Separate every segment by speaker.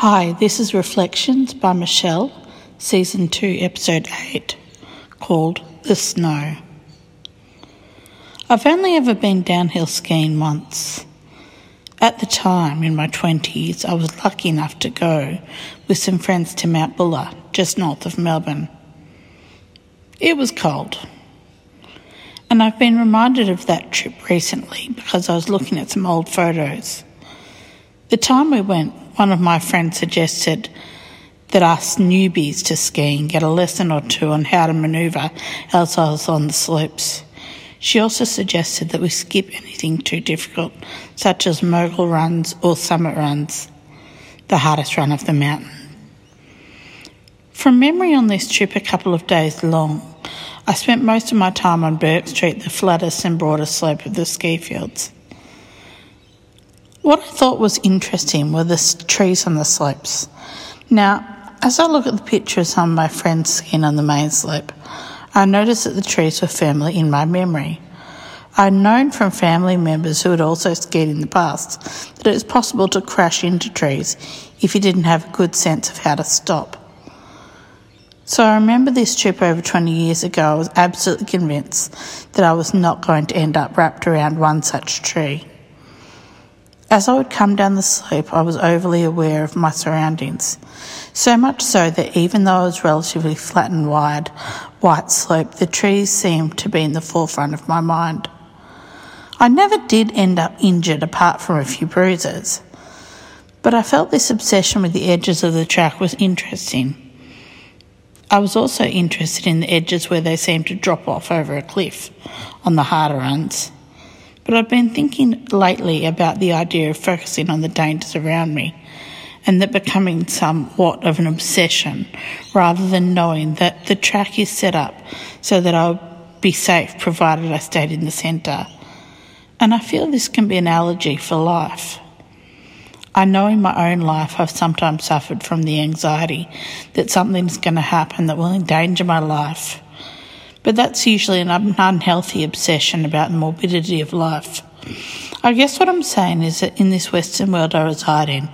Speaker 1: Hi, this is Reflections by Michelle, Season 2, Episode 8, called The Snow. I've only ever been downhill skiing once. At the time, in my 20s, I was lucky enough to go with some friends to Mount Buller, just north of Melbourne. It was cold. And I've been reminded of that trip recently because I was looking at some old photos. The time we went, one of my friends suggested that us newbies to skiing get a lesson or two on how to manoeuvre ourselves on the slopes. She also suggested that we skip anything too difficult, such as mogul runs or summit runs, the hardest run of the mountain. From memory on this trip, a couple of days long, I spent most of my time on Bourke Street, the flattest and broadest slope of the ski fields. What I thought was interesting were the trees on the slopes. Now, as I look at the picture of some of my friends skiing on the main slope, I noticed that the trees were firmly in my memory. I'd known from family members who had also skied in the past that it was possible to crash into trees if you didn't have a good sense of how to stop. So I remember this trip over 20 years ago. I was absolutely convinced that I was not going to end up wrapped around one such tree. As I would come down the slope, I was overly aware of my surroundings. So much so that even though I was relatively flat and wide, white slope, the trees seemed to be in the forefront of my mind. I never did end up injured apart from a few bruises, but I felt this obsession with the edges of the track was interesting. I was also interested in the edges where they seemed to drop off over a cliff on the harder runs. But I've been thinking lately about the idea of focusing on the dangers around me and that becoming somewhat of an obsession rather than knowing that the track is set up so that I'll be safe provided I stayed in the centre. And I feel this can be an allergy for life. I know in my own life I've sometimes suffered from the anxiety that something's going to happen that will endanger my life but that's usually an unhealthy obsession about the morbidity of life. I guess what I'm saying is that in this Western world I reside in,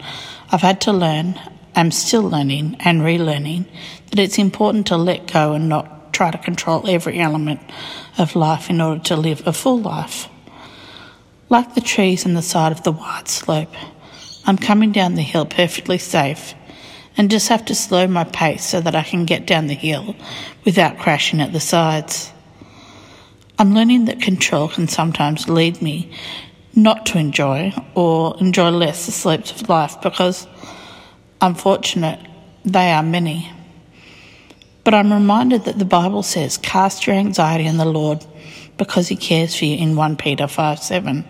Speaker 1: I've had to learn, I'm still learning and relearning, that it's important to let go and not try to control every element of life in order to live a full life. Like the trees on the side of the wide slope, I'm coming down the hill perfectly safe and just have to slow my pace so that I can get down the hill without crashing at the sides. I'm learning that control can sometimes lead me not to enjoy or enjoy less the slopes of life because, unfortunate, they are many. But I'm reminded that the Bible says, cast your anxiety on the Lord because he cares for you in 1 Peter 5 7.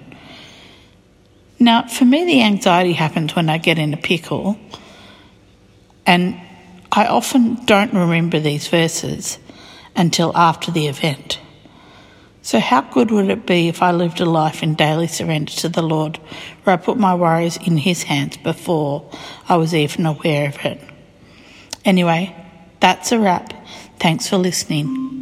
Speaker 1: Now, for me, the anxiety happens when I get in a pickle and I often don't remember these verses until after the event. So, how good would it be if I lived a life in daily surrender to the Lord, where I put my worries in His hands before I was even aware of it? Anyway, that's a wrap. Thanks for listening.